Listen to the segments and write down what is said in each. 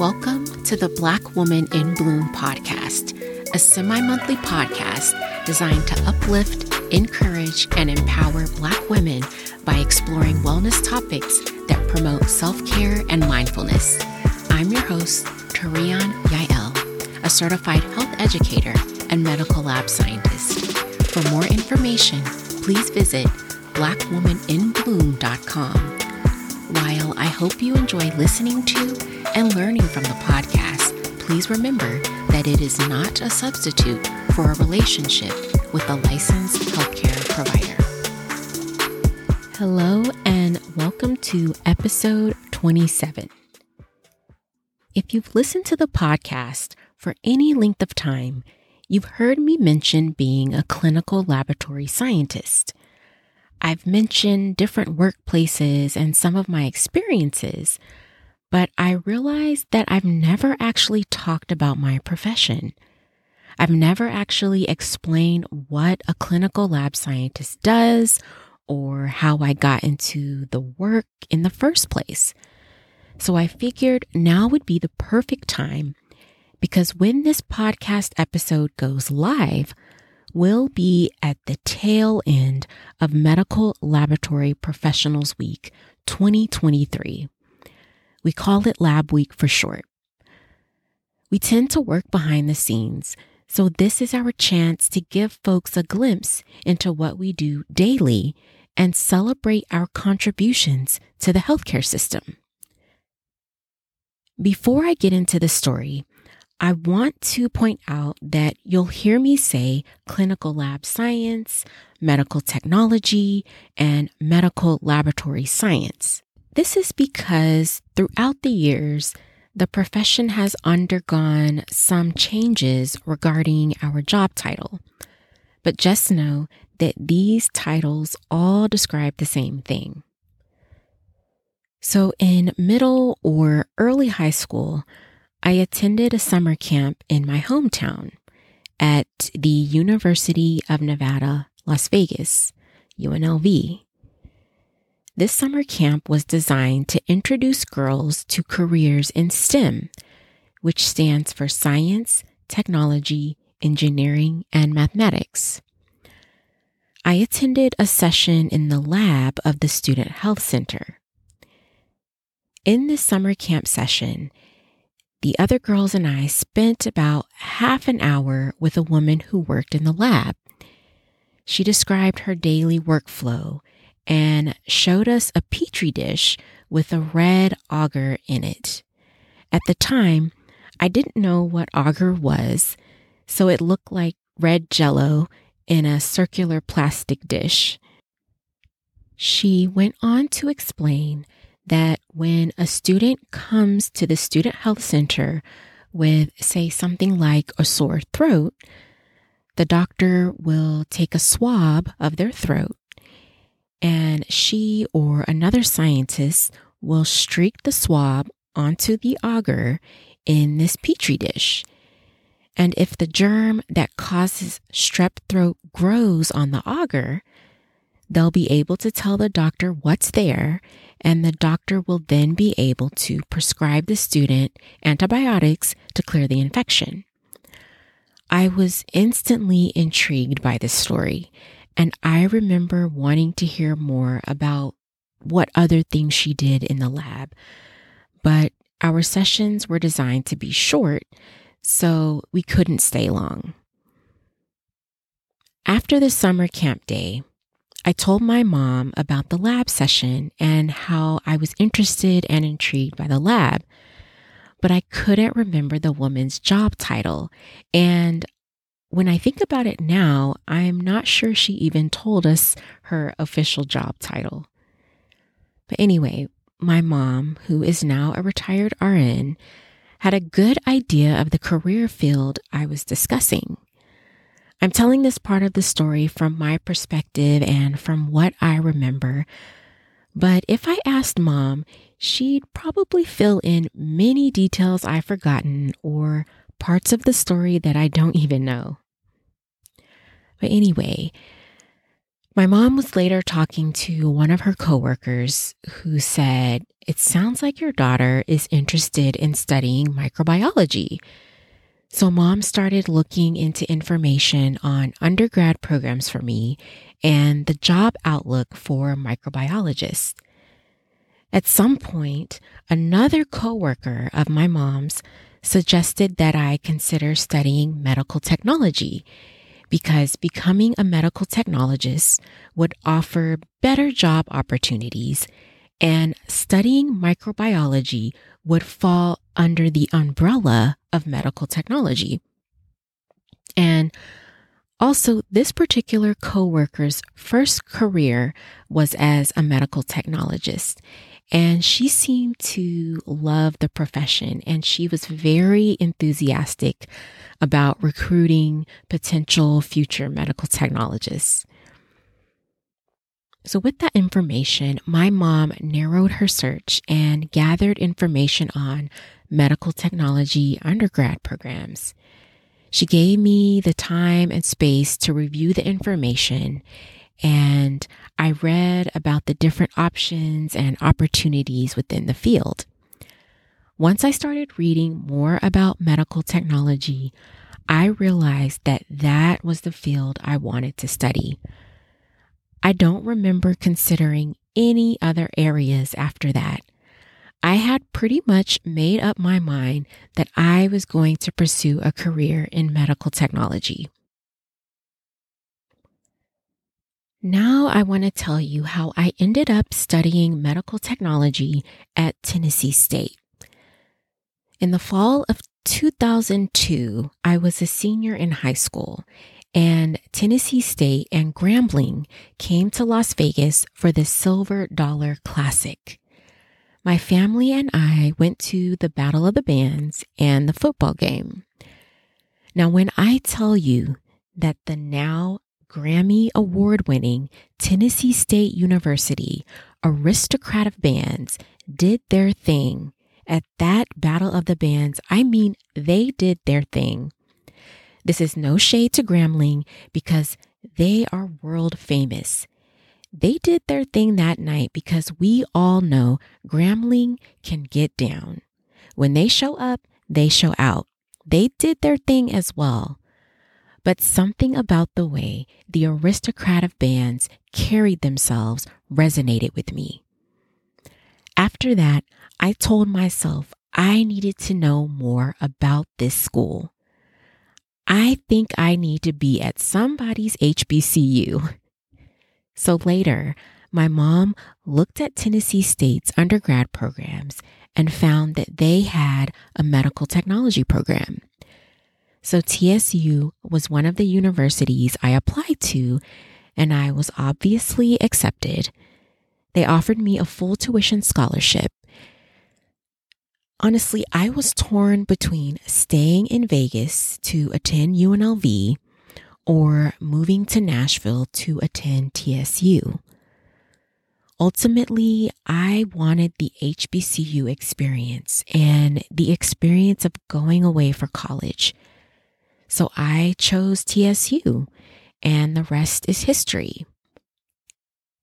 Welcome to the Black Woman in Bloom podcast, a semi monthly podcast designed to uplift, encourage, and empower Black women by exploring wellness topics that promote self care and mindfulness. I'm your host, Tarian Yael, a certified health educator and medical lab scientist. For more information, please visit blackwomaninbloom.com. While I hope you enjoy listening to and learning from the podcast, please remember that it is not a substitute for a relationship with a licensed healthcare provider. Hello, and welcome to episode 27. If you've listened to the podcast for any length of time, you've heard me mention being a clinical laboratory scientist. I've mentioned different workplaces and some of my experiences, but I realized that I've never actually talked about my profession. I've never actually explained what a clinical lab scientist does or how I got into the work in the first place. So I figured now would be the perfect time because when this podcast episode goes live, will be at the tail end of Medical Laboratory Professionals Week 2023. We call it Lab Week for short. We tend to work behind the scenes, so this is our chance to give folks a glimpse into what we do daily and celebrate our contributions to the healthcare system. Before I get into the story, I want to point out that you'll hear me say clinical lab science, medical technology, and medical laboratory science. This is because throughout the years, the profession has undergone some changes regarding our job title. But just know that these titles all describe the same thing. So in middle or early high school, I attended a summer camp in my hometown at the University of Nevada, Las Vegas, UNLV. This summer camp was designed to introduce girls to careers in STEM, which stands for science, technology, engineering, and mathematics. I attended a session in the lab of the Student Health Center. In this summer camp session, the other girls and I spent about half an hour with a woman who worked in the lab. She described her daily workflow and showed us a petri dish with a red agar in it. At the time, I didn't know what agar was, so it looked like red jello in a circular plastic dish. She went on to explain that when a student comes to the Student Health Center with, say, something like a sore throat, the doctor will take a swab of their throat and she or another scientist will streak the swab onto the agar in this petri dish. And if the germ that causes strep throat grows on the agar, they'll be able to tell the doctor what's there, and the doctor will then be able to prescribe the student antibiotics to clear the infection. I was instantly intrigued by this story, and I remember wanting to hear more about what other things she did in the lab. But our sessions were designed to be short, so we couldn't stay long. After the summer camp day, I told my mom about the lab session and how I was interested and intrigued by the lab, but I couldn't remember the woman's job title. And when I think about it now, I'm not sure she even told us her official job title. But anyway, my mom, who is now a retired RN, had a good idea of the career field I was discussing. I'm telling this part of the story from my perspective and from what I remember. But if I asked mom, she'd probably fill in many details I've forgotten or parts of the story that I don't even know. But anyway, My mom was later talking to one of her coworkers who said, It sounds like your daughter is interested in studying microbiology. So, mom started looking into information on undergrad programs for me and the job outlook for microbiologists. At some point, another coworker of my mom's suggested that I consider studying medical technology because becoming a medical technologist would offer better job opportunities and studying microbiology would fall under the umbrella of medical technology. And also, this particular coworker's first career was as a medical technologist. And she seemed to love the profession and she was very enthusiastic about recruiting potential future medical technologists. So, with that information, my mom narrowed her search and gathered information on medical technology undergrad programs. She gave me the time and space to review the information, and I read about the different options and opportunities within the field. Once I started reading more about medical technology, I realized that that was the field I wanted to study. I don't remember considering any other areas after that. I had pretty much made up my mind that I was going to pursue a career in medical technology. Now, I want to tell you how I ended up studying medical technology at Tennessee State. In the fall of 2002, I was a senior in high school, and Tennessee State and Grambling came to Las Vegas for the Silver Dollar Classic. My family and I went to the Battle of the Bands and the football game. Now, when I tell you that the now Grammy award winning Tennessee State University aristocrat of bands did their thing at that Battle of the Bands, I mean, they did their thing. This is no shade to Grambling because they are world famous. They did their thing that night because we all know Grambling can get down. When they show up, they show out. They did their thing as well. But something about the way the aristocrat of bands carried themselves resonated with me. After that, I told myself I needed to know more about this school. I think I need to be at somebody's HBCU. So later, my mom looked at Tennessee State's undergrad programs and found that they had a medical technology program. So TSU was one of the universities I applied to, and I was obviously accepted. They offered me a full tuition scholarship honestly, I was torn between staying in Vegas to attend UNLV or moving to Nashville to attend TSU. Ultimately, I wanted the HBCU experience and the experience of going away for college. So I chose TSU, and the rest is history.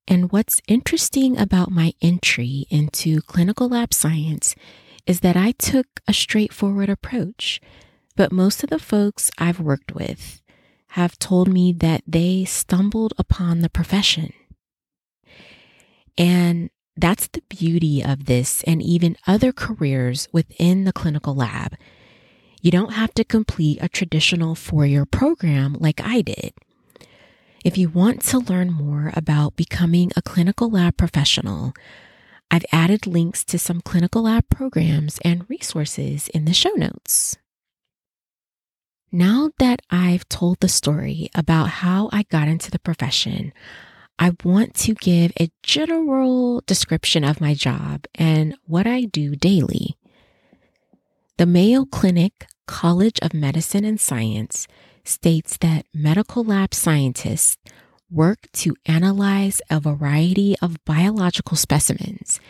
And what's interesting about my entry into clinical lab science is that I took a straightforward approach, but most of the folks I've worked with have told me that they stumbled upon the profession. And that's the beauty of this and even other careers within the clinical lab. You don't have to complete a traditional four year program like I did. If you want to learn more about becoming a clinical lab professional, I've added links to some clinical lab programs and resources in the show notes. Now that I've told the story about how I got into the profession, I want to give a general description of my job and what I do daily. The Mayo Clinic College of Medicine and Science states that medical lab scientists work to analyze a variety of biological specimens.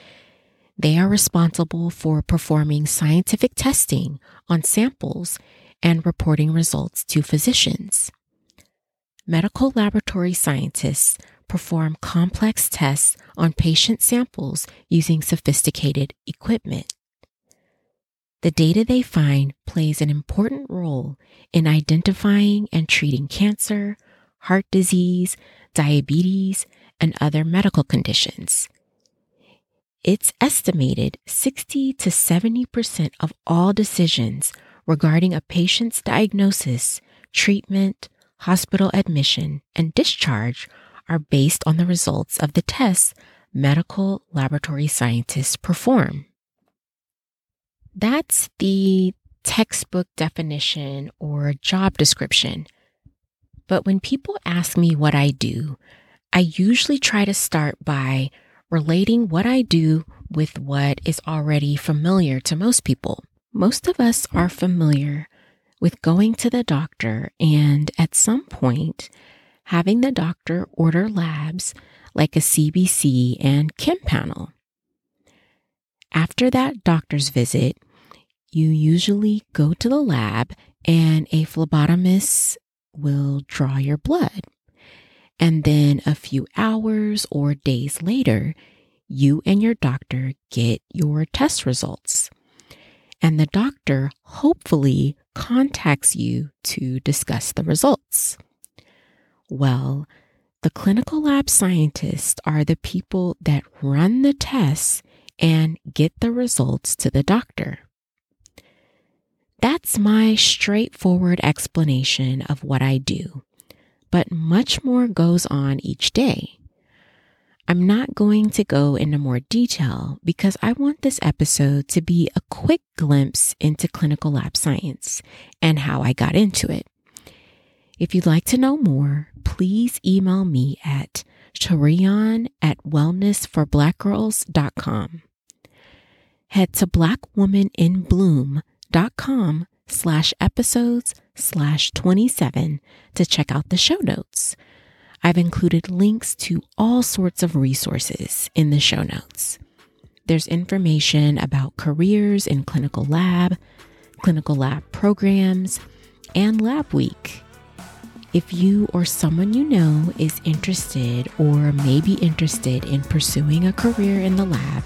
They are responsible for performing scientific testing on samples and reporting results to physicians. Medical laboratory scientists perform complex tests on patient samples using sophisticated equipment. The data they find plays an important role in identifying and treating cancer, heart disease, diabetes, and other medical conditions. It's estimated 60 to 70% of all decisions regarding a patient's diagnosis, treatment, hospital admission, and discharge are based on the results of the tests medical laboratory scientists perform. That's the textbook definition or job description. But when people ask me what I do, I usually try to start by relating what I do with what is already familiar to most people. Most of us are familiar with going to the doctor and at some point having the doctor order labs like a CBC and Chem panel. After that doctor's visit, you usually go to the lab and a phlebotomist will draw your blood. And then a few hours or days later, you and your doctor get your test results. And the doctor hopefully contacts you to discuss the results. Well, the clinical lab scientists are the people that run the tests and get the results to the doctor. That's my straightforward explanation of what I do, but much more goes on each day. I'm not going to go into more detail because I want this episode to be a quick glimpse into clinical lab science and how I got into it. If you'd like to know more, please email me at sharion at wellnessforblackgirls.com. Head to blackwomaninbloom.com slash episodes slash 27 to check out the show notes. I've included links to all sorts of resources in the show notes. There's information about careers in clinical lab, clinical lab programs, and Lab Week if you or someone you know is interested or may be interested in pursuing a career in the lab,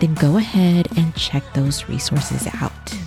then go ahead and check those resources out.